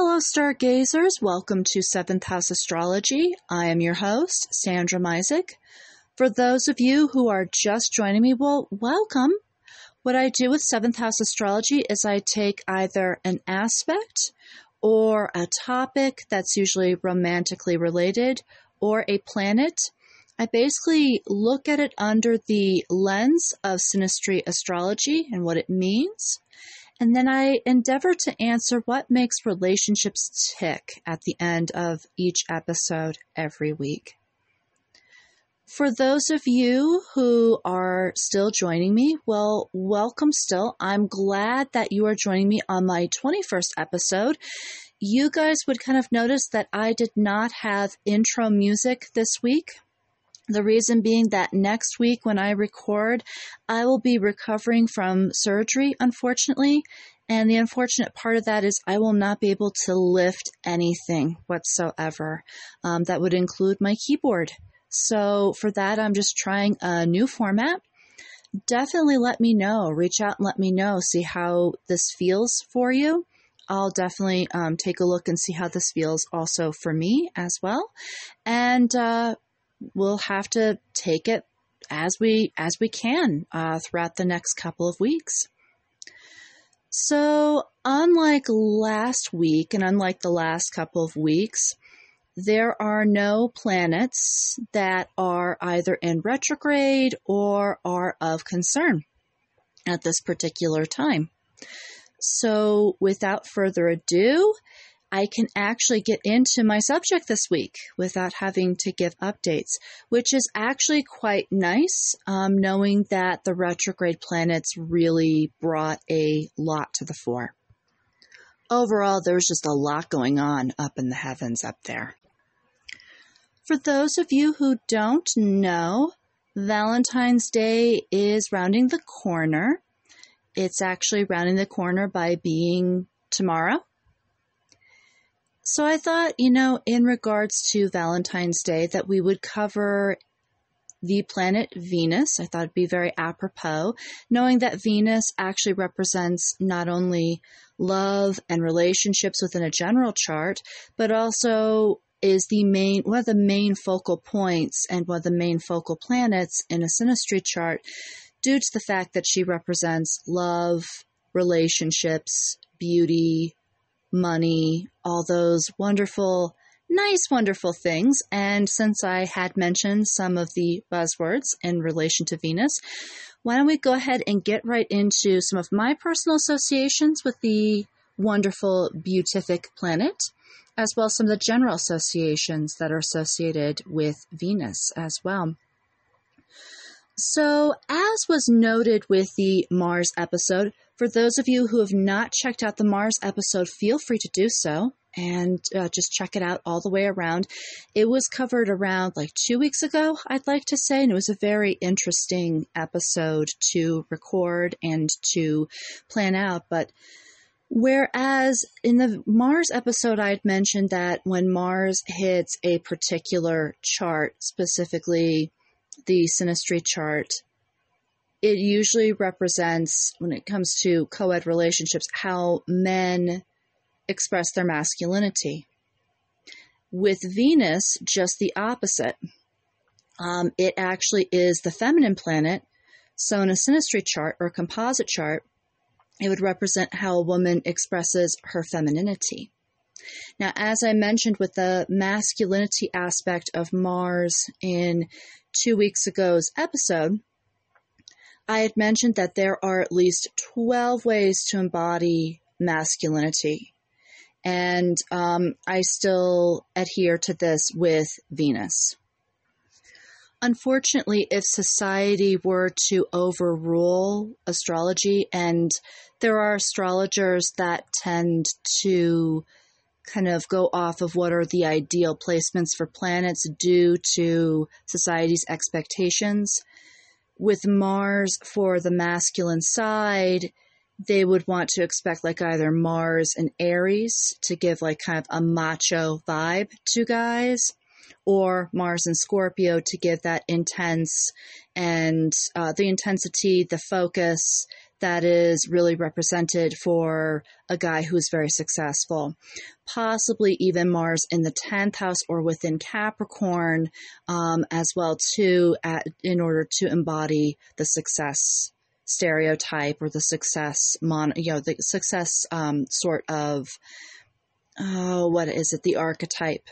Hello, stargazers. Welcome to Seventh House Astrology. I am your host, Sandra Misek. For those of you who are just joining me, well, welcome. What I do with Seventh House Astrology is I take either an aspect or a topic that's usually romantically related or a planet. I basically look at it under the lens of synastry astrology and what it means. And then I endeavor to answer what makes relationships tick at the end of each episode every week. For those of you who are still joining me, well, welcome still. I'm glad that you are joining me on my 21st episode. You guys would kind of notice that I did not have intro music this week. The reason being that next week when I record, I will be recovering from surgery, unfortunately. And the unfortunate part of that is I will not be able to lift anything whatsoever. Um, that would include my keyboard. So for that, I'm just trying a new format. Definitely let me know. Reach out and let me know. See how this feels for you. I'll definitely um, take a look and see how this feels also for me as well. And uh, we'll have to take it as we as we can uh, throughout the next couple of weeks. So, unlike last week and unlike the last couple of weeks, there are no planets that are either in retrograde or are of concern at this particular time. So, without further ado, I can actually get into my subject this week without having to give updates, which is actually quite nice, um, knowing that the retrograde planets really brought a lot to the fore. Overall, there's just a lot going on up in the heavens up there. For those of you who don't know, Valentine's Day is rounding the corner. It's actually rounding the corner by being tomorrow. So I thought, you know, in regards to Valentine's Day, that we would cover the planet Venus. I thought it'd be very apropos, knowing that Venus actually represents not only love and relationships within a general chart, but also is the main one of the main focal points and one of the main focal planets in a synastry chart due to the fact that she represents love, relationships, beauty, money, all those wonderful, nice, wonderful things. And since I had mentioned some of the buzzwords in relation to Venus, why don't we go ahead and get right into some of my personal associations with the wonderful, beatific planet, as well as some of the general associations that are associated with Venus as well. So, as was noted with the Mars episode, for those of you who have not checked out the Mars episode, feel free to do so and uh, just check it out all the way around. It was covered around like two weeks ago, I'd like to say, and it was a very interesting episode to record and to plan out. But Whereas in the Mars episode, I had mentioned that when Mars hits a particular chart, specifically the synastry chart, it usually represents, when it comes to co ed relationships, how men express their masculinity. With Venus, just the opposite. Um, it actually is the feminine planet. So, in a synastry chart or composite chart, it would represent how a woman expresses her femininity. Now, as I mentioned with the masculinity aspect of Mars in two weeks ago's episode, I had mentioned that there are at least 12 ways to embody masculinity. And um, I still adhere to this with Venus. Unfortunately, if society were to overrule astrology, and there are astrologers that tend to kind of go off of what are the ideal placements for planets due to society's expectations. With Mars for the masculine side, they would want to expect like either Mars and Aries to give like kind of a macho vibe to guys, or Mars and Scorpio to give that intense and uh, the intensity, the focus, that is really represented for a guy who's very successful. Possibly even Mars in the 10th house or within Capricorn um, as well too at, in order to embody the success stereotype or the success mon you know the success um, sort of oh what is it the archetype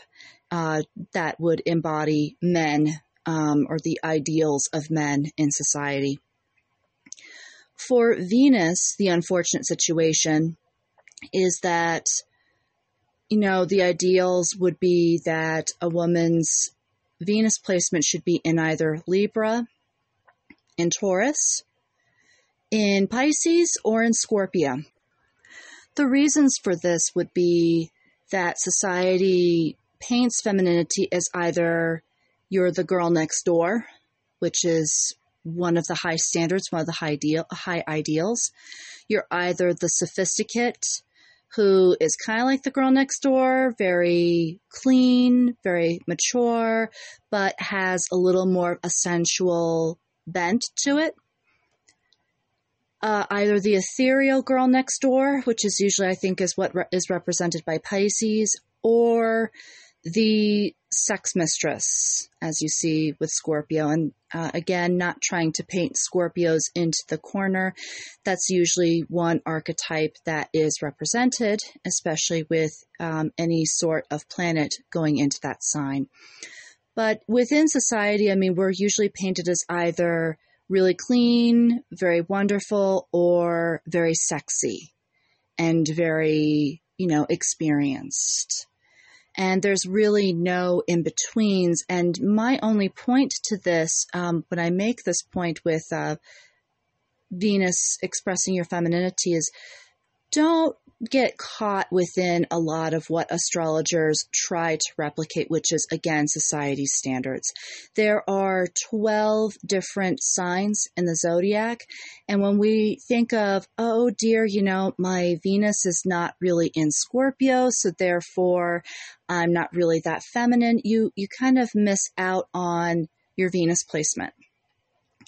uh, that would embody men um, or the ideals of men in society for Venus, the unfortunate situation is that, you know, the ideals would be that a woman's Venus placement should be in either Libra, in Taurus, in Pisces, or in Scorpio. The reasons for this would be that society paints femininity as either you're the girl next door, which is one of the high standards, one of the high high ideals. You're either the sophisticate who is kind of like the girl next door, very clean, very mature, but has a little more a sensual bent to it. Uh, either the ethereal girl next door, which is usually I think is what re- is represented by Pisces, or the sex mistress, as you see with Scorpio. And uh, again, not trying to paint Scorpios into the corner. That's usually one archetype that is represented, especially with um, any sort of planet going into that sign. But within society, I mean, we're usually painted as either really clean, very wonderful, or very sexy and very, you know, experienced and there's really no in betweens. And my only point to this, um, when I make this point with uh, Venus expressing your femininity, is don't get caught within a lot of what astrologers try to replicate, which is again society standards. There are 12 different signs in the zodiac. And when we think of, oh dear, you know, my Venus is not really in Scorpio, so therefore I'm not really that feminine, you, you kind of miss out on your Venus placement.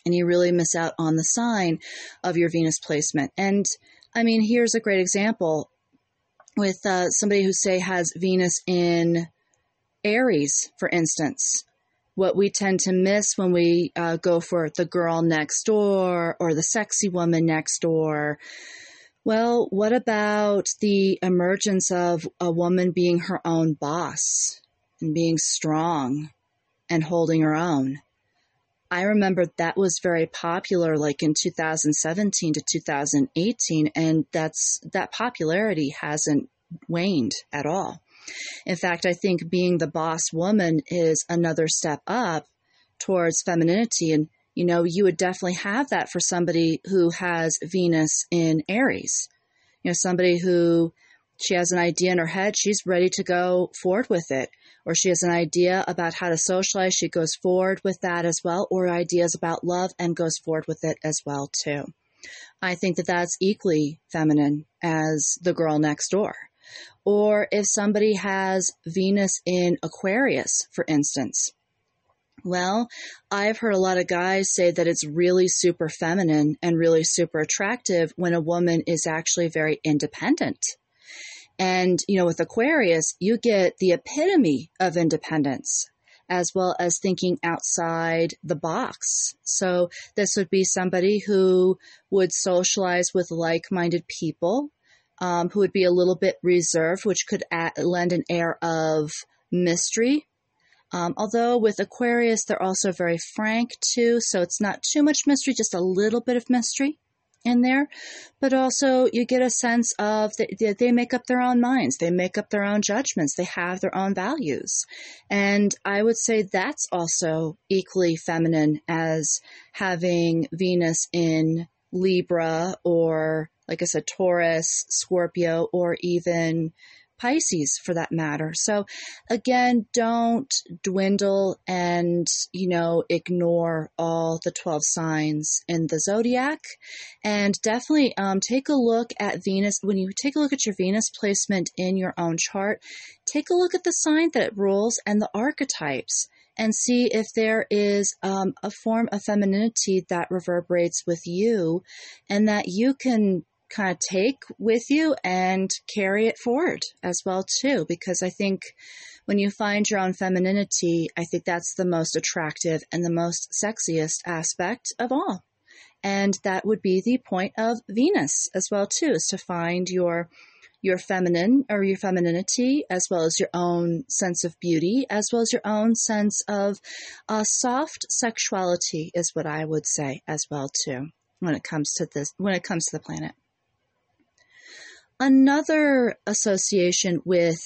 And you really miss out on the sign of your Venus placement. And I mean, here's a great example with uh, somebody who, say, has Venus in Aries, for instance. What we tend to miss when we uh, go for the girl next door or the sexy woman next door. Well, what about the emergence of a woman being her own boss and being strong and holding her own? I remember that was very popular like in 2017 to 2018 and that's that popularity hasn't waned at all. In fact, I think being the boss woman is another step up towards femininity and you know, you would definitely have that for somebody who has Venus in Aries. You know, somebody who she has an idea in her head, she's ready to go forward with it or she has an idea about how to socialize, she goes forward with that as well, or ideas about love and goes forward with it as well too. I think that that's equally feminine as the girl next door. Or if somebody has Venus in Aquarius, for instance. Well, I've heard a lot of guys say that it's really super feminine and really super attractive when a woman is actually very independent and, you know, with Aquarius, you get the epitome of independence as well as thinking outside the box. So this would be somebody who would socialize with like-minded people, um, who would be a little bit reserved, which could add, lend an air of mystery. Um, although with Aquarius, they're also very frank too, so it's not too much mystery, just a little bit of mystery in there, but also you get a sense of that they make up their own minds, they make up their own judgments, they have their own values. And I would say that's also equally feminine as having Venus in Libra or, like I said, Taurus, Scorpio, or even Pisces for that matter. So again, don't dwindle and, you know, ignore all the 12 signs in the zodiac. And definitely um, take a look at Venus. When you take a look at your Venus placement in your own chart, take a look at the sign that it rules and the archetypes and see if there is um, a form of femininity that reverberates with you and that you can kind of take with you and carry it forward as well too because i think when you find your own femininity i think that's the most attractive and the most sexiest aspect of all and that would be the point of venus as well too is to find your your feminine or your femininity, as well as your own sense of beauty, as well as your own sense of uh, soft sexuality, is what I would say as well too when it comes to this when it comes to the planet. Another association with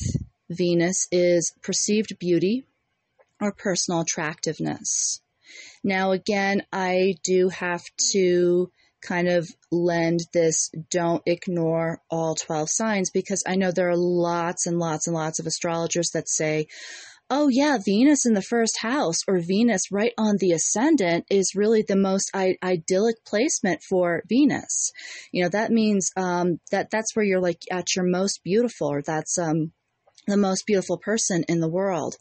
Venus is perceived beauty or personal attractiveness. Now, again, I do have to kind of lend this don't ignore all 12 signs because I know there are lots and lots and lots of astrologers that say, oh yeah, Venus in the first house or Venus right on the ascendant is really the most I- idyllic placement for Venus. You know, that means um, that that's where you're like at your most beautiful or that's um, the most beautiful person in the world.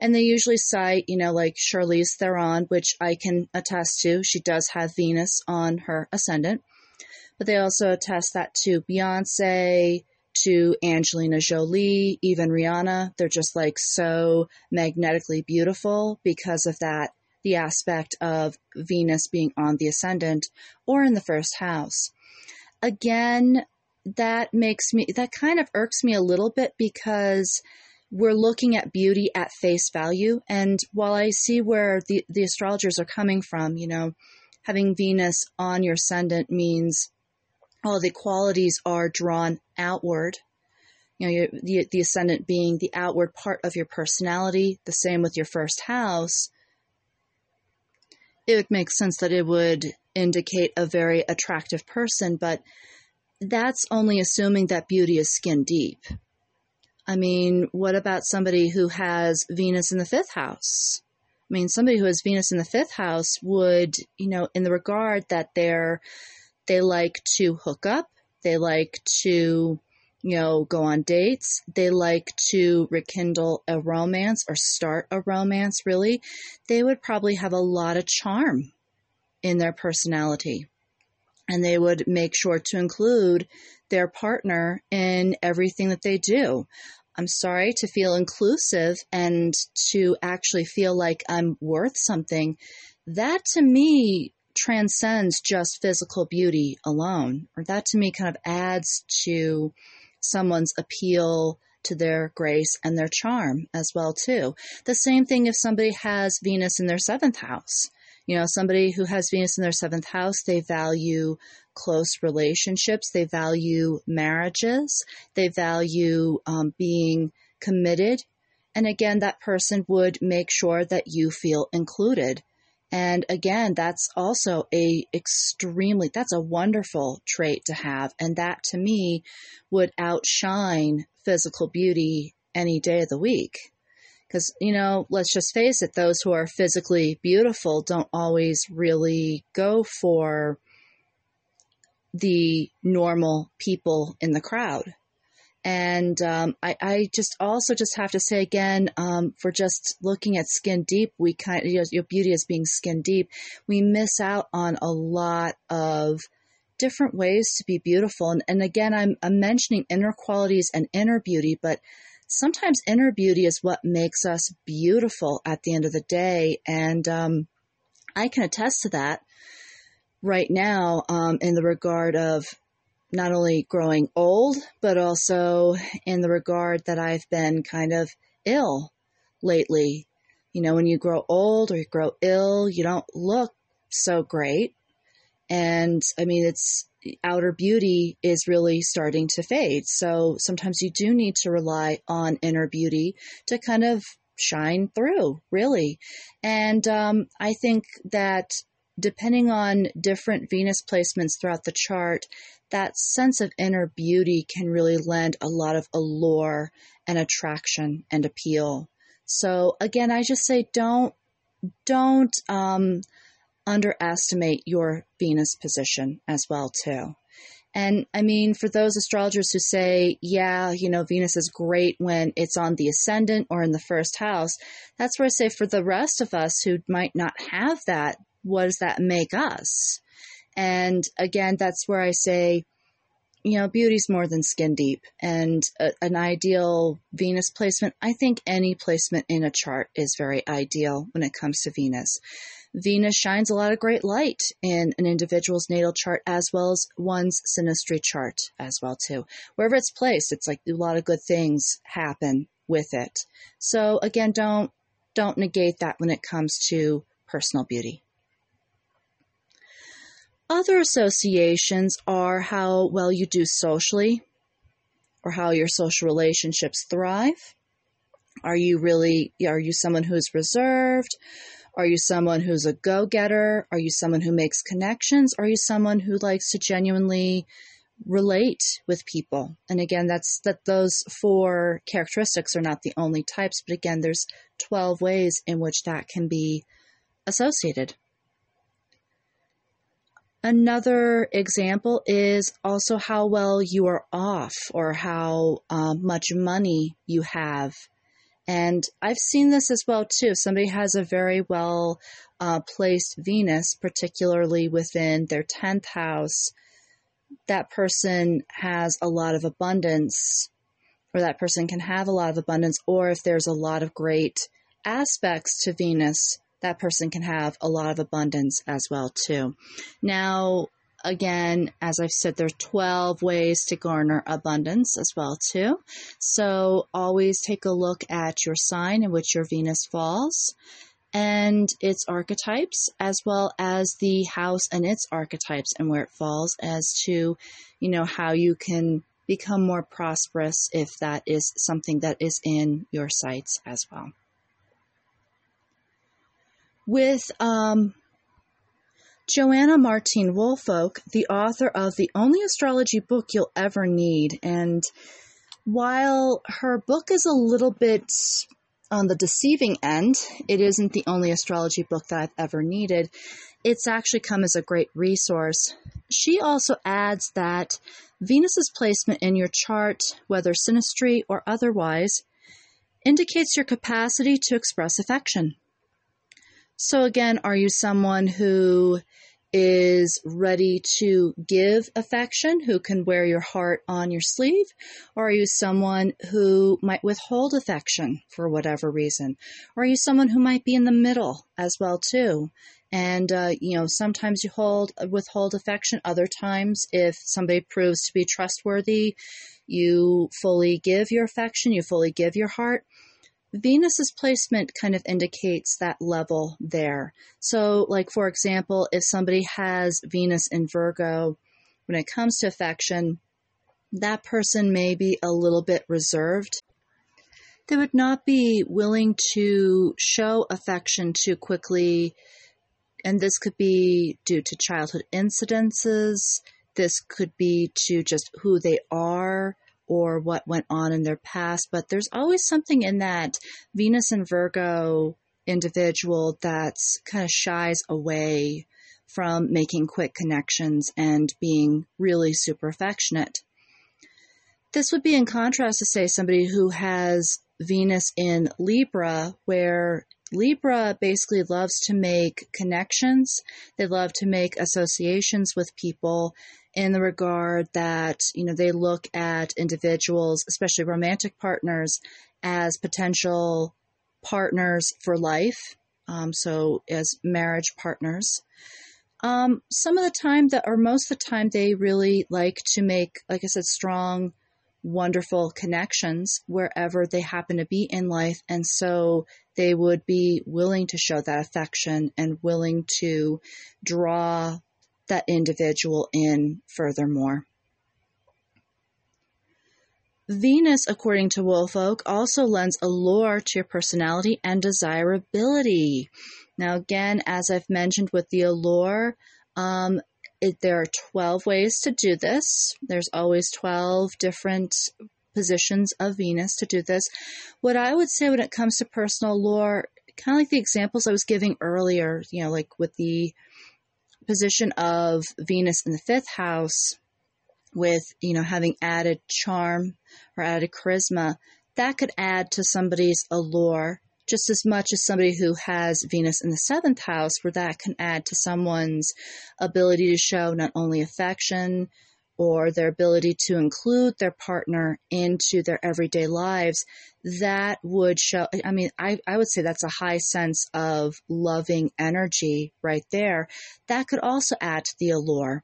And they usually cite, you know, like Charlize Theron, which I can attest to. She does have Venus on her ascendant. But they also attest that to Beyonce, to Angelina Jolie, even Rihanna. They're just like so magnetically beautiful because of that, the aspect of Venus being on the ascendant or in the first house. Again, that makes me, that kind of irks me a little bit because we're looking at beauty at face value. And while I see where the, the astrologers are coming from, you know, having Venus on your ascendant means all the qualities are drawn outward. You know, the, the ascendant being the outward part of your personality, the same with your first house. It would make sense that it would indicate a very attractive person, but that's only assuming that beauty is skin deep. I mean, what about somebody who has Venus in the fifth house? I mean, somebody who has Venus in the fifth house would, you know, in the regard that they're, they like to hook up, they like to, you know, go on dates, they like to rekindle a romance or start a romance, really, they would probably have a lot of charm in their personality and they would make sure to include their partner in everything that they do. I'm sorry to feel inclusive and to actually feel like I'm worth something. That to me transcends just physical beauty alone, or that to me kind of adds to someone's appeal to their grace and their charm as well too. The same thing if somebody has Venus in their seventh house. You know, somebody who has Venus in their seventh house, they value close relationships, they value marriages, they value um, being committed. And again, that person would make sure that you feel included. And again, that's also a extremely, that's a wonderful trait to have. And that to me would outshine physical beauty any day of the week. Because, you know, let's just face it, those who are physically beautiful don't always really go for the normal people in the crowd. And um, I, I, just also just have to say again, um, for just looking at skin deep, we kind of, you know, your beauty as being skin deep, we miss out on a lot of different ways to be beautiful. And, and again, I'm, I'm mentioning inner qualities and inner beauty, but sometimes inner beauty is what makes us beautiful at the end of the day. And um, I can attest to that right now um, in the regard of not only growing old, but also in the regard that I've been kind of ill lately. You know, when you grow old or you grow ill, you don't look so great. And I mean, it's outer beauty is really starting to fade. So sometimes you do need to rely on inner beauty to kind of shine through, really. And um, I think that depending on different Venus placements throughout the chart, that sense of inner beauty can really lend a lot of allure and attraction and appeal. So again, I just say don't don't um, underestimate your Venus position as well too. And I mean, for those astrologers who say, yeah, you know, Venus is great when it's on the ascendant or in the first house, that's where I say for the rest of us who might not have that, what does that make us? And again, that's where I say, you know, beauty's more than skin deep. And a, an ideal Venus placement, I think any placement in a chart is very ideal when it comes to Venus. Venus shines a lot of great light in an individual's natal chart as well as one's synastry chart as well too. Wherever it's placed, it's like a lot of good things happen with it. So again, don't don't negate that when it comes to personal beauty. Other associations are how well you do socially or how your social relationships thrive. Are you really are you someone who's reserved? Are you someone who's a go getter? Are you someone who makes connections? Are you someone who likes to genuinely relate with people? And again, that's that those four characteristics are not the only types, but again, there's 12 ways in which that can be associated. Another example is also how well you are off or how uh, much money you have and I've seen this as well too. Somebody has a very well uh, placed Venus, particularly within their 10th house, that person has a lot of abundance, or that person can have a lot of abundance, or if there's a lot of great aspects to Venus, that person can have a lot of abundance as well too. Now, again, as I've said, there are 12 ways to garner abundance as well too. So always take a look at your sign in which your Venus falls and its archetypes as well as the house and its archetypes and where it falls as to, you know, how you can become more prosperous if that is something that is in your sights as well. With um, Joanna Martine Woolfolk, the author of the only astrology book you'll ever need. And while her book is a little bit on the deceiving end, it isn't the only astrology book that I've ever needed. It's actually come as a great resource. She also adds that Venus's placement in your chart, whether synastry or otherwise, indicates your capacity to express affection. So, again, are you someone who is ready to give affection, who can wear your heart on your sleeve? Or are you someone who might withhold affection for whatever reason? Or are you someone who might be in the middle as well too? And uh, you know, sometimes you hold withhold affection. Other times, if somebody proves to be trustworthy, you fully give your affection. You fully give your heart. Venus's placement kind of indicates that level there. So, like for example, if somebody has Venus in Virgo, when it comes to affection, that person may be a little bit reserved. They would not be willing to show affection too quickly, and this could be due to childhood incidences. This could be to just who they are or what went on in their past, but there's always something in that Venus and Virgo individual that's kind of shies away from making quick connections and being really super affectionate. This would be in contrast to, say, somebody who has Venus in Libra, where Libra basically loves to make connections. They love to make associations with people in the regard that, you know, they look at individuals, especially romantic partners, as potential partners for life. Um, so as marriage partners. Um, some of the time that, or most of the time, they really like to make, like I said, strong, wonderful connections wherever they happen to be in life. And so they would be willing to show that affection and willing to draw that individual in furthermore. Venus, according to Wolf Woolfolk, also lends allure to your personality and desirability. Now, again, as I've mentioned with the allure, um, it, there are 12 ways to do this. There's always 12 different positions of Venus to do this. What I would say when it comes to personal allure, kind of like the examples I was giving earlier, you know, like with the position of Venus in the fifth house, with, you know, having added charm or added charisma, that could add to somebody's allure just as much as somebody who has Venus in the seventh house, where that can add to someone's ability to show not only affection or their ability to include their partner into their everyday lives, that would show. I mean, I, I would say that's a high sense of loving energy right there. That could also add to the allure.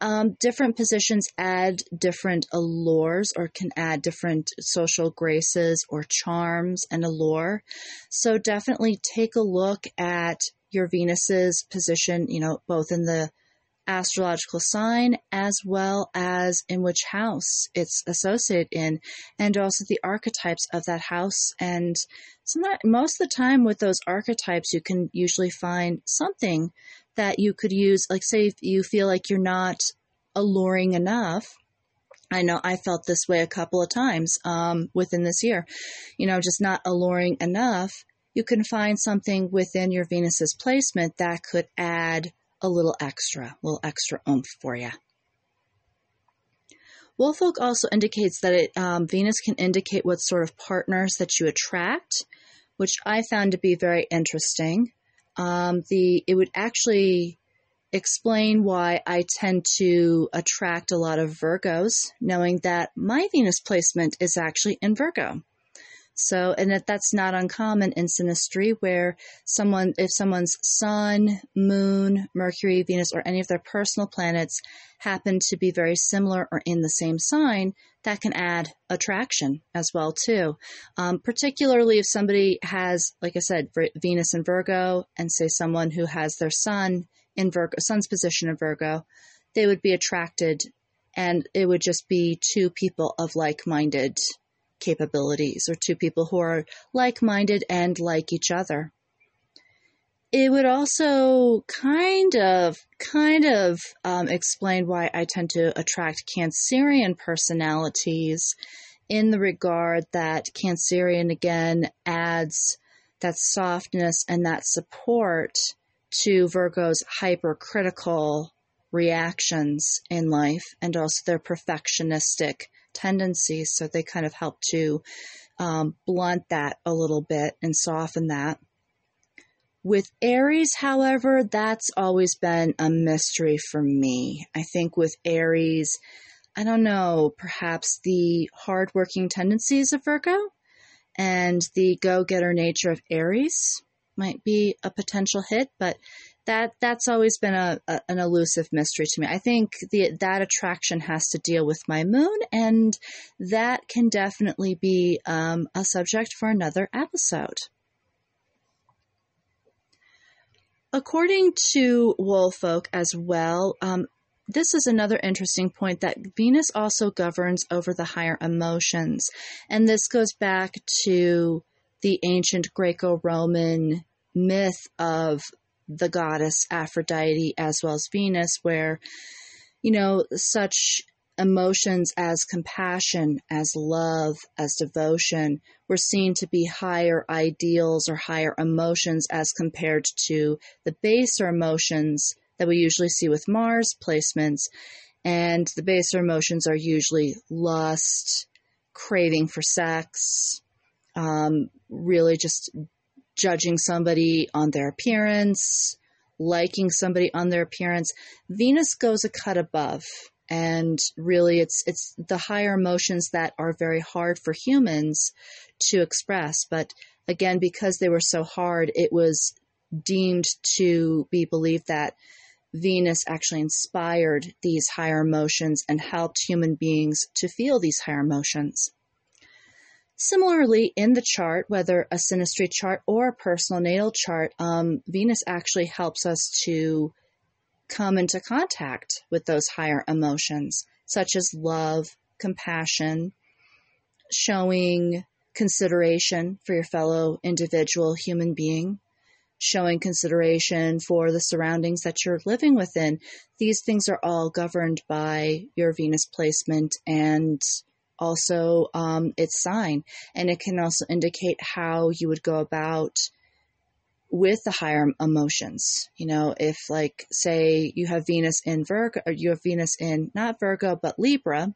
Um, different positions add different allures or can add different social graces or charms and allure. So definitely take a look at your Venus's position, you know, both in the astrological sign as well as in which house it's associated in and also the archetypes of that house and so most of the time with those archetypes you can usually find something that you could use like say if you feel like you're not alluring enough I know I felt this way a couple of times um, within this year. You know, just not alluring enough. You can find something within your Venus's placement that could add a little extra, a little extra oomph for you. Woolfolk also indicates that it, um, Venus can indicate what sort of partners that you attract, which I found to be very interesting. Um, the it would actually explain why I tend to attract a lot of Virgos, knowing that my Venus placement is actually in Virgo. So, and that that's not uncommon in synastry where someone, if someone's sun, moon, Mercury, Venus, or any of their personal planets happen to be very similar or in the same sign, that can add attraction as well too. Um, particularly if somebody has, like I said, Venus in Virgo, and say someone who has their sun in Virgo, sun's position in Virgo, they would be attracted, and it would just be two people of like-minded capabilities or two people who are like minded and like each other. It would also kind of, kind of um, explain why I tend to attract Cancerian personalities in the regard that Cancerian again adds that softness and that support to Virgo's hypercritical reactions in life and also their perfectionistic tendencies. So they kind of help to um, blunt that a little bit and soften that. With Aries, however, that's always been a mystery for me. I think with Aries, I don't know, perhaps the hardworking tendencies of Virgo and the go getter nature of Aries might be a potential hit, but that that's always been a, a, an elusive mystery to me. I think the that attraction has to deal with my moon, and that can definitely be um, a subject for another episode. According to Woolfolk as well, um, this is another interesting point that Venus also governs over the higher emotions. And this goes back to the ancient Greco Roman myth of the goddess Aphrodite as well as Venus, where, you know, such emotions as compassion, as love, as devotion were seen to be higher ideals or higher emotions as compared to the baser emotions that we usually see with Mars placements. And the baser emotions are usually lust, craving for sex, um, really just judging somebody on their appearance, liking somebody on their appearance. Venus goes a cut above. And really it's it's the higher emotions that are very hard for humans to express. But again, because they were so hard, it was deemed to be believed that Venus actually inspired these higher emotions and helped human beings to feel these higher emotions. Similarly, in the chart, whether a synastry chart or a personal natal chart, um, Venus actually helps us to come into contact with those higher emotions, such as love, compassion, showing consideration for your fellow individual human being, showing consideration for the surroundings that you're living within. These things are all governed by your Venus placement and also um, its sign, and it can also indicate how you would go about with the higher emotions. You know, if like say you have Venus in Virgo or you have Venus in not Virgo but Libra,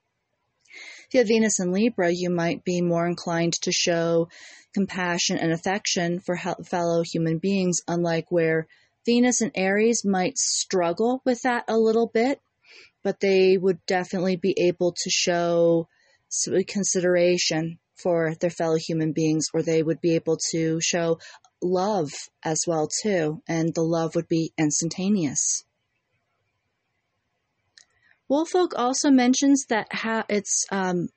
if you have Venus in Libra, you might be more inclined to show compassion and affection for fellow human beings, unlike where Venus in Aries might struggle with that a little bit, but they would definitely be able to show consideration for their fellow human beings, or they would be able to show love as well too, and the love would be instantaneous. Woolfolk also mentions that how it's um,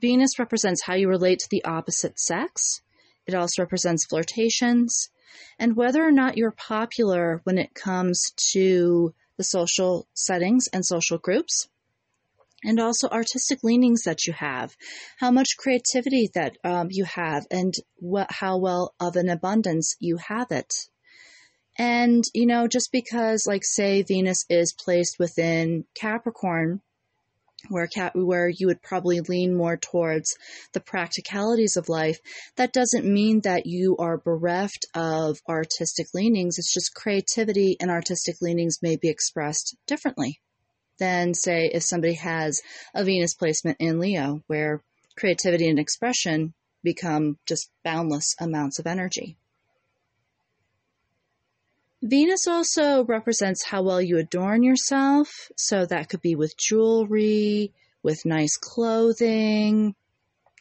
Venus represents how you relate to the opposite sex. It also represents flirtations and whether or not you're popular when it comes to the social settings and social groups and also artistic leanings that you have, how much creativity that um, you have, and how well of an abundance you have it. And, you know, just because, like, say, Venus is placed within Capricorn, where where you would probably lean more towards the practicalities of life that doesn't mean that you are bereft of artistic leanings. It's just creativity and artistic leanings may be expressed differently than, say, if somebody has a Venus placement in Leo, where creativity and expression become just boundless amounts of energy. Venus also represents how well you adorn yourself. So that could be with jewelry, with nice clothing,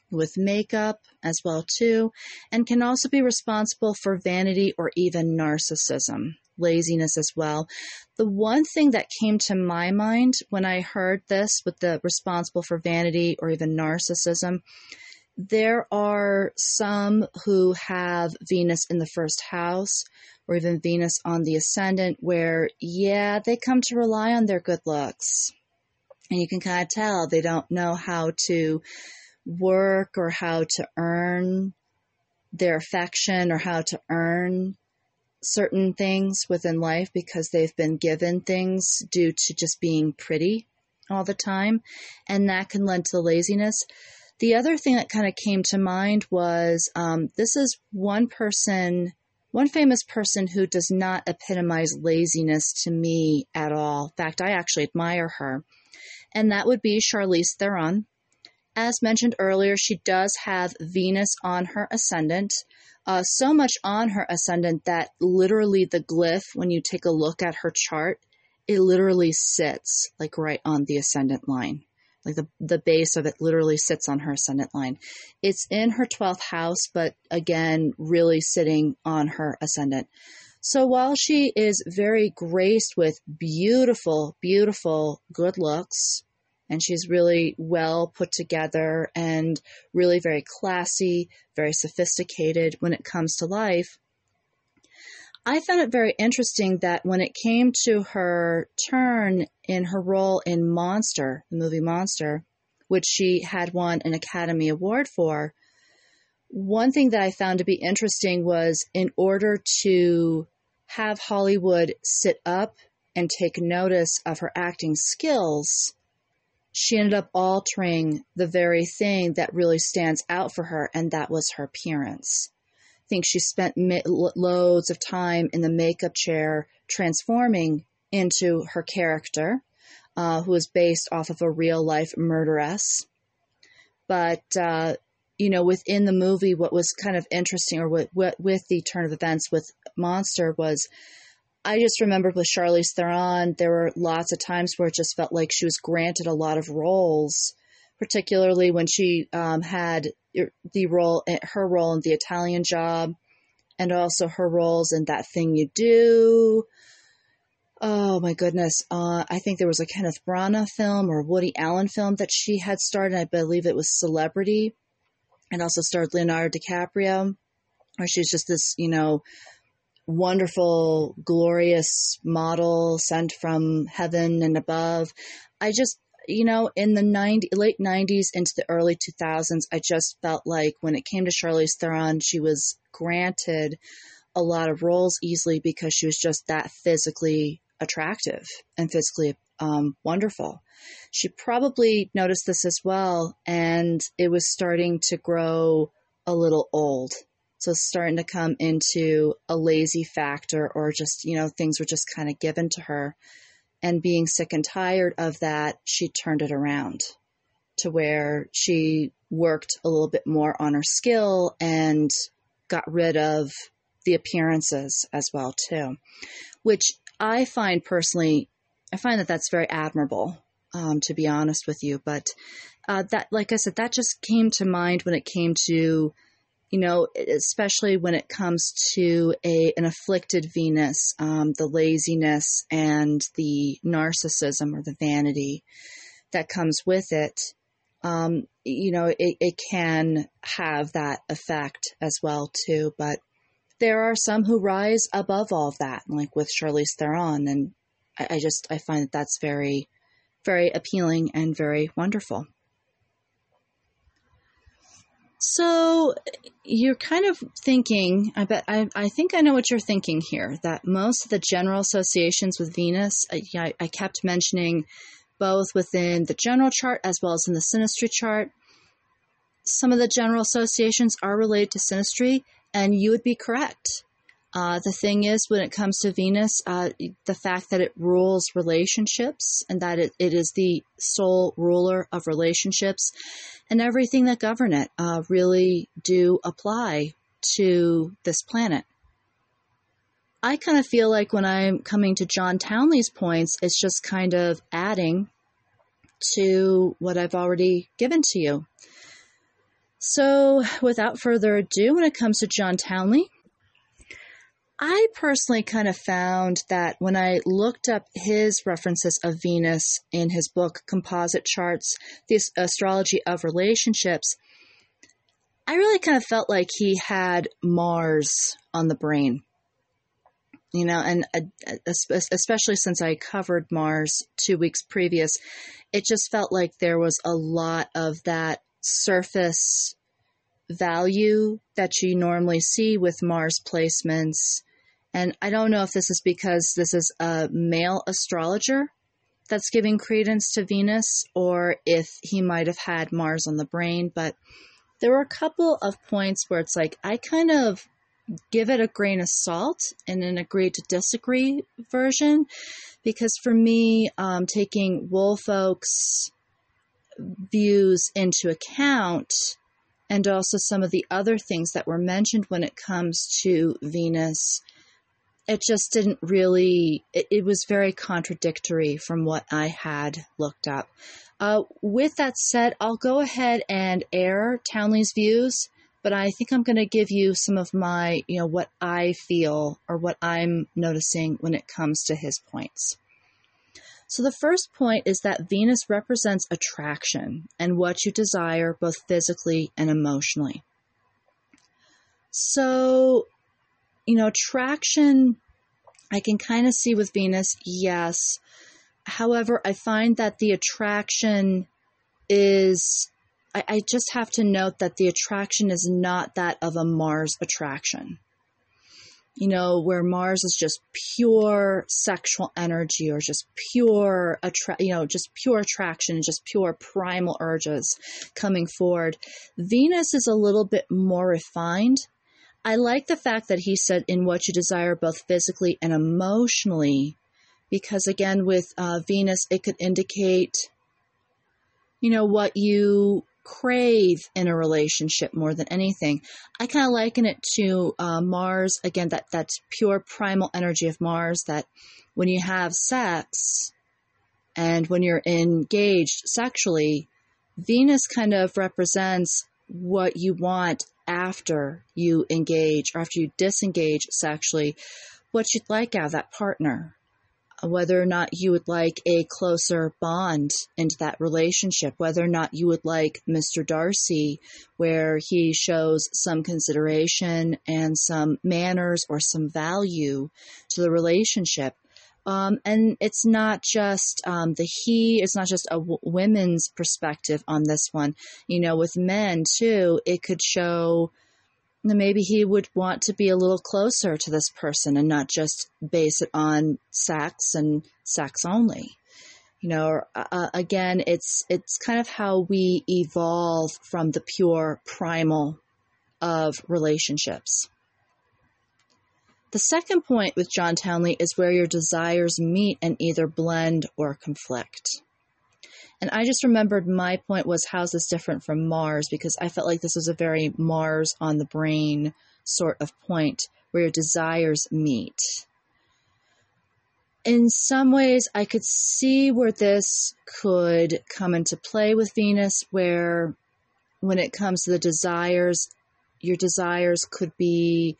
with makeup as well too, and can also be responsible for vanity or even narcissism laziness as well. The one thing that came to my mind when I heard this with the responsible for vanity or even narcissism, there are some who have Venus in the first house or even Venus on the ascendant where, yeah, they come to rely on their good looks. And you can kind of tell they don't know how to work or how to earn their affection or how to earn certain things within life because they've been given things due to just being pretty all the time, and that can lend to laziness. The other thing that kind of came to mind was um, this is one person, one famous person who does not epitomize laziness to me at all. In fact, I actually admire her, and that would be Charlize Theron. As mentioned earlier, she does have Venus on her ascendant, uh, so much on her ascendant that literally the glyph, when you take a look at her chart, it literally sits like right on the ascendant line. Like the, the base of it literally sits on her ascendant line. It's in her 12th house, but again, really sitting on her ascendant. So while she is very graced with beautiful, beautiful good looks, and she's really well put together and really very classy, very sophisticated when it comes to life. I found it very interesting that when it came to her turn in her role in Monster, the movie Monster, which she had won an Academy Award for, one thing that I found to be interesting was in order to have Hollywood sit up and take notice of her acting skills, she ended up altering the very thing that really stands out for her, and that was her appearance. I think she spent loads of time in the makeup chair transforming into her character, uh, who is based off of a real life murderess. But, uh, you know, within the movie, what was kind of interesting, or what, what with the turn of events with Monster, was I just remember with Charlize Theron, there were lots of times where it just felt like she was granted a lot of roles, particularly when she um, had the role, her role in the Italian Job, and also her roles in That Thing You Do. Oh my goodness! Uh, I think there was a Kenneth Branagh film or Woody Allen film that she had starred, in. I believe it was Celebrity, and also starred Leonardo DiCaprio, where she's just this, you know, wonderful, glorious model sent from heaven and above. I just, you know, in the 90, late 90s into the early 2000s, I just felt like when it came to Charlize Theron, she was granted a lot of roles easily because she was just that physically attractive and physically um, wonderful. She probably noticed this as well, and it was starting to grow a little old So starting to come into a lazy factor or just, you know, things were just kind of given to her. And being sick and tired of that, she turned it around to where she worked a little bit more on her skill and got rid of the appearances as well too, which I find personally, I find that that's very admirable, um, to be honest with you. But uh, that, like I said, that just came to mind when it came to, you know, especially when it comes to a an afflicted Venus, um, the laziness and the narcissism or the vanity that comes with it. Um, you know, it, it can have that effect as well too. But there are some who rise above all of that, like with Charlize Theron, and I, I just I find that that's very, very appealing and very wonderful. So you're kind of thinking, I bet, I, I think I know what you're thinking here, that most of the general associations with Venus, I, I kept mentioning both within the general chart as well as in the synastry chart. Some of the general associations are related to synastry, and you would be correct. Uh, the thing is, when it comes to Venus, uh, the fact that it rules relationships and that it, it is the sole ruler of relationships and everything that govern it uh, really do apply to this planet. I kind of feel like when I'm coming to John Townley's points, it's just kind of adding to what I've already given to you. So, without further ado, when it comes to John Townley, I personally kind of found that when I looked up his references of Venus in his book Composite Charts, The Astrology of Relationships, I really kind of felt like he had Mars on the brain. You know, and uh, especially since I covered Mars two weeks previous, it just felt like there was a lot of that surface value that you normally see with Mars placements. And I don't know if this is because this is a male astrologer that's giving credence to Venus or if he might have had Mars on the brain, but there were a couple of points where it's like I kind of give it a grain of salt in an agree to disagree version because for me, um, taking Woolfolk's views into account and also some of the other things that were mentioned when it comes to Venus it just didn't really it, it, was very contradictory from what i had looked up. Uh, with that said i'll go ahead and air townley's views but i think i'm going to give you some of my you know what i feel or what i'm noticing when it comes to his points so the first point is that venus represents attraction and what you desire both physically and emotionally so you know, attraction, I can kind of see with Venus, yes. However, I find that the attraction is, I, I just have to note that the attraction is not that of a Mars attraction you know, where Mars is just pure sexual energy or just pure, you know, just pure attraction, just pure primal urges coming forward. Venus is a little bit more refined. I like the fact that he said in what you desire both physically and emotionally, because again, with uh, Venus, it could indicate, you know, what you crave in a relationship more than anything. I kind of liken it to uh, Mars. Again, that that's pure primal energy of Mars. That when you have sex and when you're engaged sexually, Venus kind of represents what you want after you engage or after you disengage sexually, what you'd like out of that partner, whether or not you would like a closer bond into that relationship, whether or not you would like Mr. Darcy, where he shows some consideration and some manners or some value to the relationship. Um, and it's not just um, the he, it's not just a w- women's perspective on this one. You know, with men too, it could show maybe he would want to be a little closer to this person and not just base it on sex and sex only. You know, uh, uh again, it's it's kind of how we evolve from the pure primal of relationships. The second point with John Townley is where your desires meet and either blend or conflict. And I just remembered my point was how's this different from Mars because I felt like this was a very Mars on the brain sort of point where your desires meet. In some ways, I could see where this could come into play with Venus, where when it comes to the desires, your desires could be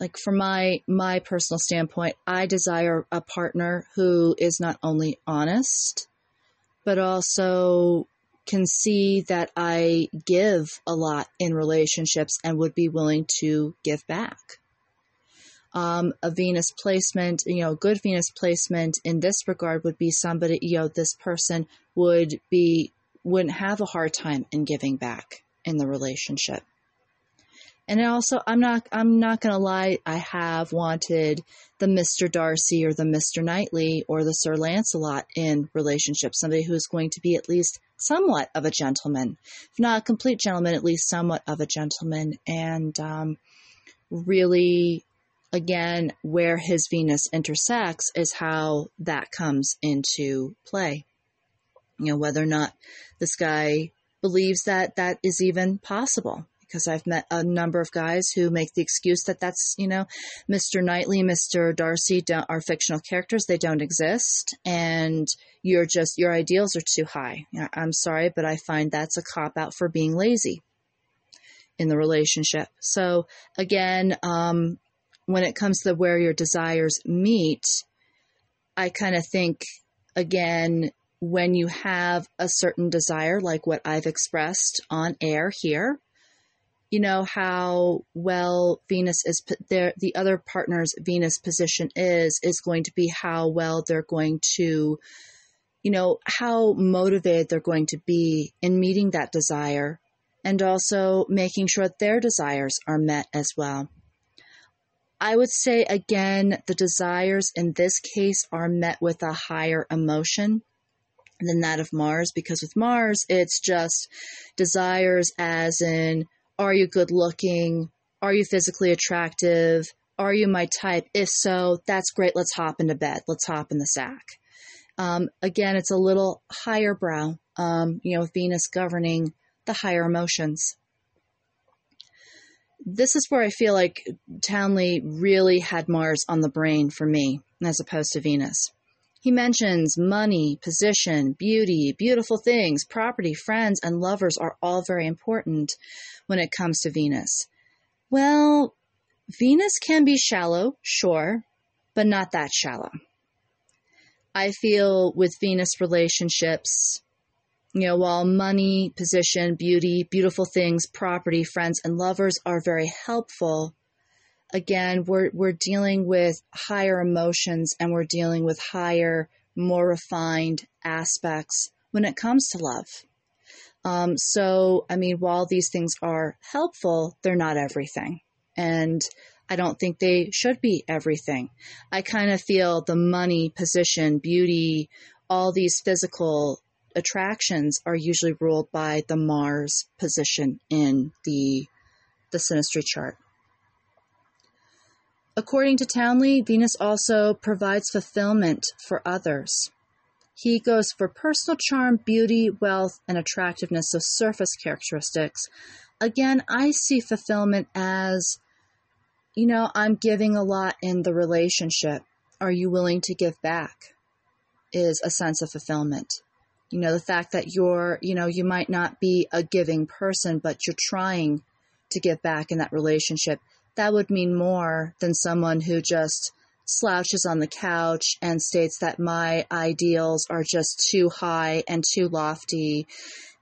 like from my my personal standpoint i desire a partner who is not only honest but also can see that i give a lot in relationships and would be willing to give back. Um, a venus placement you know good venus placement in this regard would be somebody you know this person would be wouldn't have a hard time in giving back in the relationship and also, I'm not, I'm not going to lie. I have wanted the Mr. Darcy or the Mr. Knightley or the Sir Lancelot in relationships. Somebody who is going to be at least somewhat of a gentleman, if not a complete gentleman, at least somewhat of a gentleman. And um, really, again, where his Venus intersects is how that comes into play. You know, whether or not this guy believes that that is even possible because I've met a number of guys who make the excuse that that's, you know, Mr. Knightley, Mr. Darcy are fictional characters. They don't exist. And you're just, your ideals are too high. I'm sorry, but I find that's a cop out for being lazy in the relationship. So again, um, when it comes to where your desires meet, I kind of think again, when you have a certain desire, like what I've expressed on air here, you know how well Venus is there the other partner's Venus position is is going to be how well they're going to you know how motivated they're going to be in meeting that desire and also making sure that their desires are met as well. I would say again the desires in this case are met with a higher emotion than that of Mars because with Mars it's just desires as in are you good looking? Are you physically attractive? Are you my type? If so, that's great. Let's hop into bed. Let's hop in the sack. Um, again, it's a little higher brow, um, you know, with Venus governing the higher emotions. This is where I feel like Townley really had Mars on the brain for me, as opposed to Venus. He mentions money, position, beauty, beautiful things, property, friends, and lovers are all very important when it comes to Venus. Well, Venus can be shallow, sure, but not that shallow. I feel with Venus relationships, you know, while money, position, beauty, beautiful things, property, friends, and lovers are very helpful, again, we're, we're dealing with higher emotions and we're dealing with higher, more refined aspects when it comes to love. Um, so, I mean, while these things are helpful, they're not everything. And I don't think they should be everything. I kind of feel the money, position, beauty, all these physical attractions are usually ruled by the Mars position in the the synastry chart. According to Townley, Venus also provides fulfillment for others. He goes for personal charm, beauty, wealth, and attractiveness of surface characteristics. Again, I see fulfillment as, you know, I'm giving a lot in the relationship. Are you willing to give back? Is a sense of fulfillment. You know, the fact that you're, you know, you might not be a giving person, but you're trying to give back in that relationship that would mean more than someone who just slouches on the couch and states that my ideals are just too high and too lofty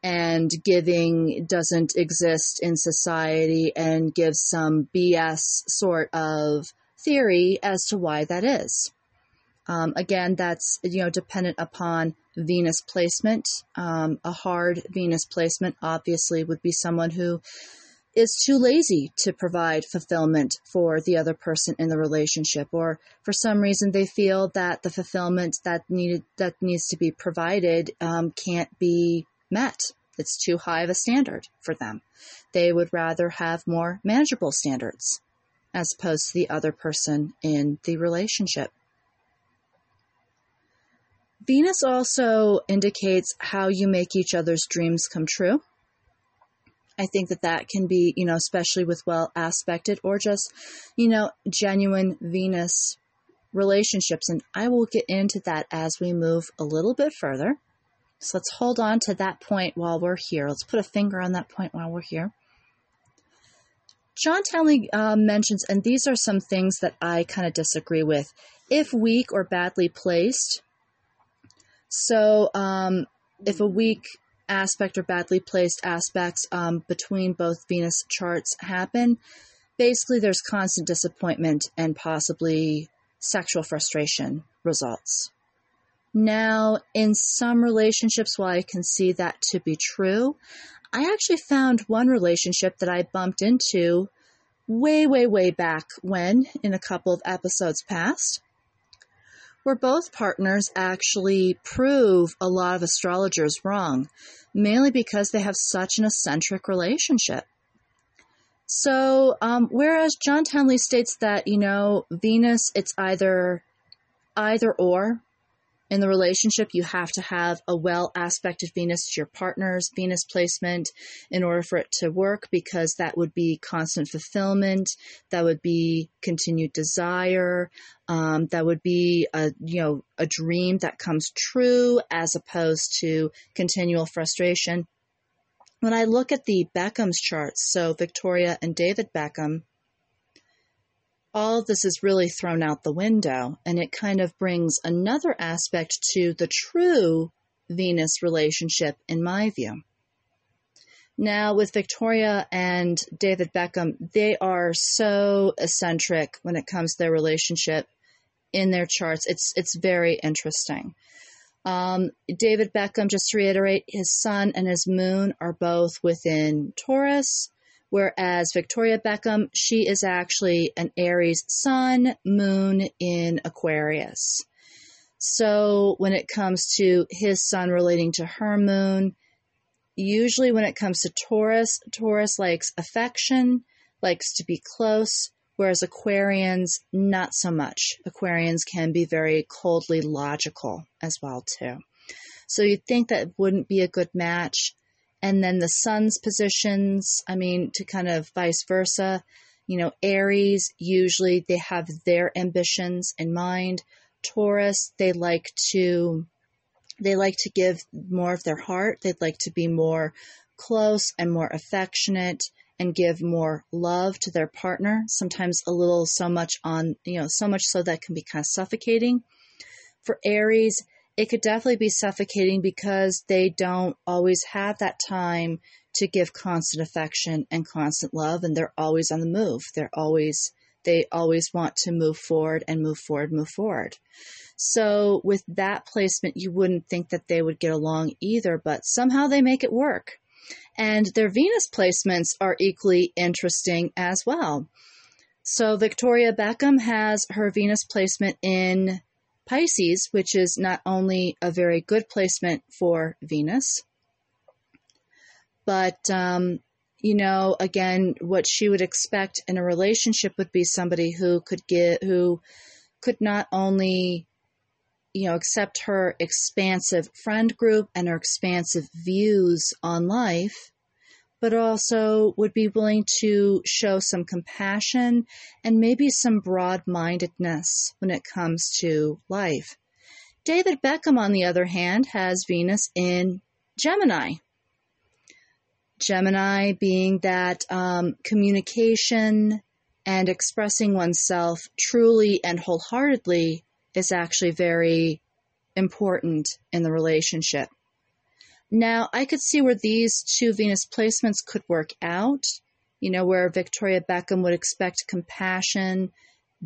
and giving doesn't exist in society and gives some BS sort of theory as to why that is. Um, again, that's you know dependent upon Venus placement. Um, a hard Venus placement obviously would be someone who is too lazy to provide fulfillment for the other person in the relationship or for some reason they feel that the fulfillment that needed that needs to be provided um, can't be met It's too high of a standard for them. They would rather have more manageable standards as opposed to the other person in the relationship. Venus also indicates how you make each other's dreams come true. I think that that can be, you know, especially with well aspected or just, you know, genuine Venus relationships. And I will get into that as we move a little bit further. So let's hold on to that point while we're here. Let's put a finger on that point while we're here. John Townley uh, mentions, and these are some things that I kind of disagree with. If weak or badly placed, so um, if a weak aspect or badly placed aspects um, between both Venus charts happen, basically there's constant disappointment and possibly sexual frustration results. Now, in some relationships, while I can see that to be true, I actually found one relationship that I bumped into way, way, way back when, in a couple of episodes past, where both partners actually prove a lot of astrologers wrong, mainly because they have such an eccentric relationship. So, um, whereas John Townley states that, you know, Venus, it's either either or, in the relationship, you have to have a well aspected Venus to your partner's Venus placement in order for it to work because that would be constant fulfillment, that would be continued desire, um, that would be a you know a dream that comes true as opposed to continual frustration. When I look at the Beckham's charts, so Victoria and David Beckham, all this is really thrown out the window and it kind of brings another aspect to the true Venus relationship, in my view. Now, with Victoria and David Beckham, they are so eccentric when it comes to their relationship in their charts. It's it's very interesting. Um, David Beckham, just to reiterate, his sun and his moon are both within Taurus. Whereas Victoria Beckham, she is actually an Aries sun, moon in Aquarius. So when it comes to his sun relating to her moon, usually when it comes to Taurus, Taurus likes affection, likes to be close, whereas Aquarians, not so much. Aquarians can be very coldly logical as well, too. So you'd think that wouldn't be a good match and then the sun's positions, I mean, to kind of vice versa. You know, Aries, usually they have their ambitions in mind. Taurus, they like to they like to give more of their heart. They'd like to be more close and more affectionate and give more love to their partner. Sometimes a little so much on, you know, so much so that can be kind of suffocating. For Aries, it could definitely be suffocating because they don't always have that time to give constant affection and constant love and they're always on the move. They're always they always want to move forward and move forward move forward. So with that placement you wouldn't think that they would get along either but somehow they make it work. And their venus placements are equally interesting as well. So victoria beckham has her venus placement in Pisces, which is not only a very good placement for Venus, but, um, you know, again, what she would expect in a relationship would be somebody who could get, who could not only, you know, accept her expansive friend group and her expansive views on life, but also would be willing to show some compassion and maybe some broad mindedness when it comes to life. David Beckham, on the other hand, has Venus in Gemini. Gemini being that um, communication and expressing oneself truly and wholeheartedly is actually very important in the relationship. Now, I could see where these two Venus placements could work out, you know, where Victoria Beckham would expect compassion.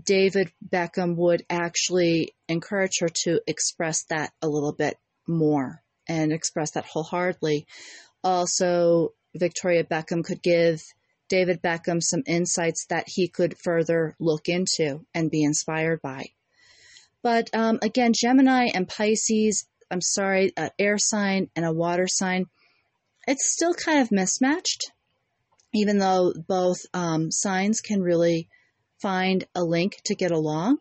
David Beckham would actually encourage her to express that a little bit more and express that wholeheartedly. Also, Victoria Beckham could give David Beckham some insights that he could further look into and be inspired by. But um, again, Gemini and Pisces I'm sorry, an air sign and a water sign. it's still kind of mismatched, even though both um, signs can really find a link to get along.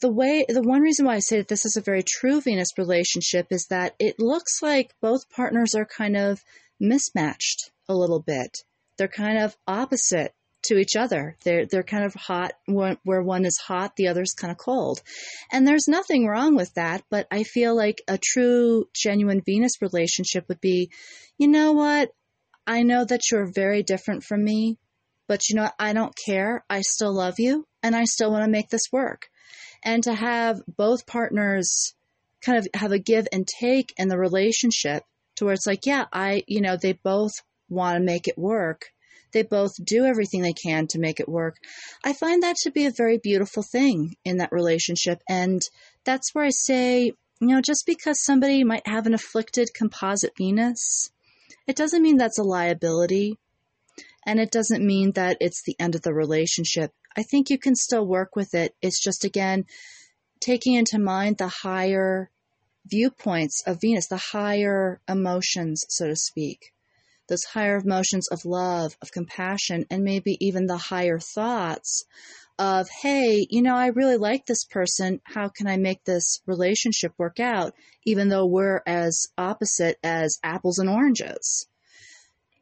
The way, the one reason why I say that this is a very true Venus relationship is that it looks like both partners are kind of mismatched a little bit. They're kind of opposite to each other. They're they're kind of hot where one is hot, the other's kind of cold. And there's nothing wrong with that, but I feel like a true genuine Venus relationship would be, you know what? I know that you're very different from me, but you know I don't care. I still love you and I still want to make this work. And to have both partners kind of have a give and take in the relationship to where it's like, yeah, I, you know, they both want to make it work they both do everything they can to make it work. I find that to be a very beautiful thing in that relationship. And that's where I say, you know, just because somebody might have an afflicted composite Venus, it doesn't mean that's a liability. And it doesn't mean that it's the end of the relationship. I think you can still work with it. It's just, again, taking into mind the higher viewpoints of Venus, the higher emotions, so to speak those higher emotions of love, of compassion, and maybe even the higher thoughts of, hey, you know, I really like this person. How can I make this relationship work out, even though we're as opposite as apples and oranges?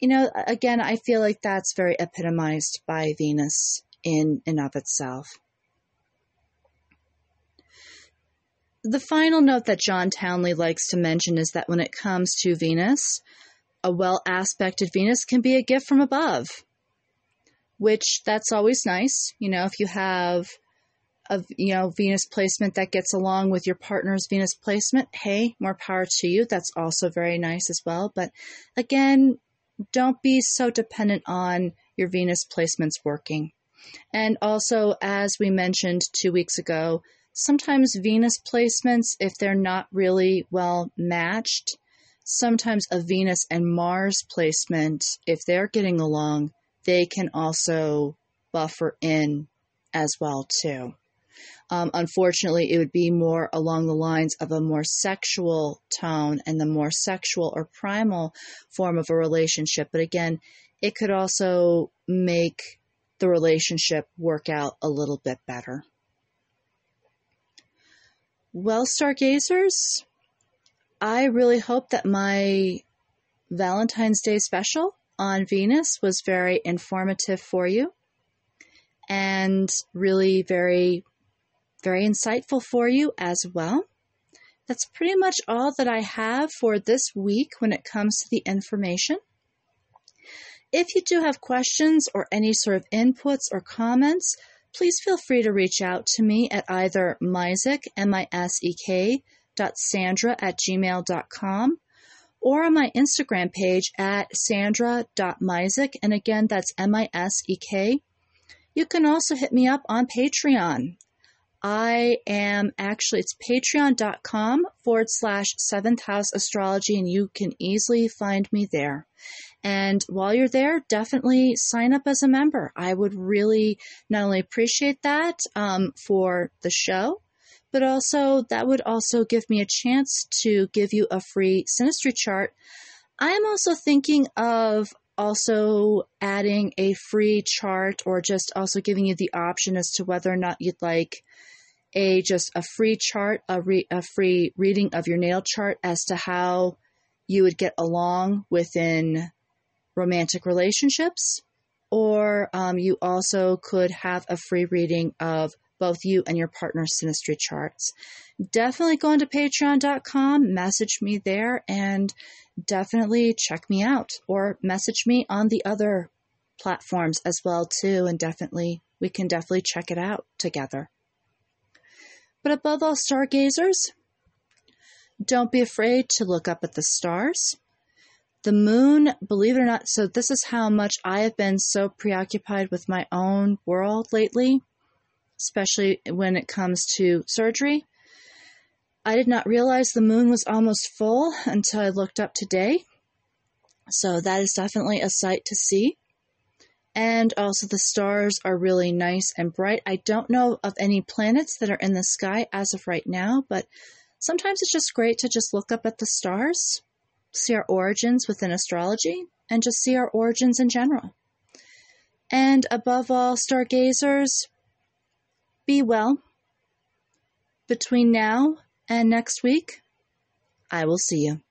You know, again, I feel like that's very epitomized by Venus in and of itself. The final note that John Townley likes to mention is that when it comes to Venus, a well aspected Venus can be a gift from above, which that's always nice. You know, if you have a you know Venus placement that gets along with your partner's Venus placement, hey, more power to you. That's also very nice as well. But again, don't be so dependent on your Venus placements working. And also, as we mentioned two weeks ago, sometimes Venus placements, if they're not really well matched, sometimes a Venus and Mars placement, if they're getting along, they can also buffer in as well too. Um, unfortunately, it would be more along the lines of a more sexual tone and the more sexual or primal form of a relationship. But again, it could also make the relationship work out a little bit better. Well, stargazers, I really hope that my Valentine's Day special on Venus was very informative for you and really very, very insightful for you as well. That's pretty much all that I have for this week when it comes to the information. If you do have questions or any sort of inputs or comments, please feel free to reach out to me at either Misek, M-I-S-E-K, sandra at gmail.com or on my Instagram page at sandra.misek. And again, that's M I S E K. You can also hit me up on Patreon. I am actually, it's patreon.com forward slash seventh house astrology, and you can easily find me there. And while you're there, definitely sign up as a member. I would really not only appreciate that um, for the show, but also that would also give me a chance to give you a free synastry chart. I am also thinking of also adding a free chart or just also giving you the option as to whether or not you'd like a just a free chart, a, re, a free reading of your natal chart as to how you would get along within romantic relationships. Or um, you also could have a free reading of both you and your partner's synastry charts. Definitely go into patreon.com, message me there, and definitely check me out or message me on the other platforms as well too and definitely we can definitely check it out together. But above all stargazers, don't be afraid to look up at the stars. The moon, believe it or not, so this is how much I have been so preoccupied with my own world lately especially when it comes to surgery. I did not realize the moon was almost full until I looked up today. So that is definitely a sight to see. And also, the stars are really nice and bright. I don't know of any planets that are in the sky as of right now, but sometimes it's just great to just look up at the stars see our origins within astrology, and just see our origins in general. And above all, stargazers, be well. Between now and next week, I will see you.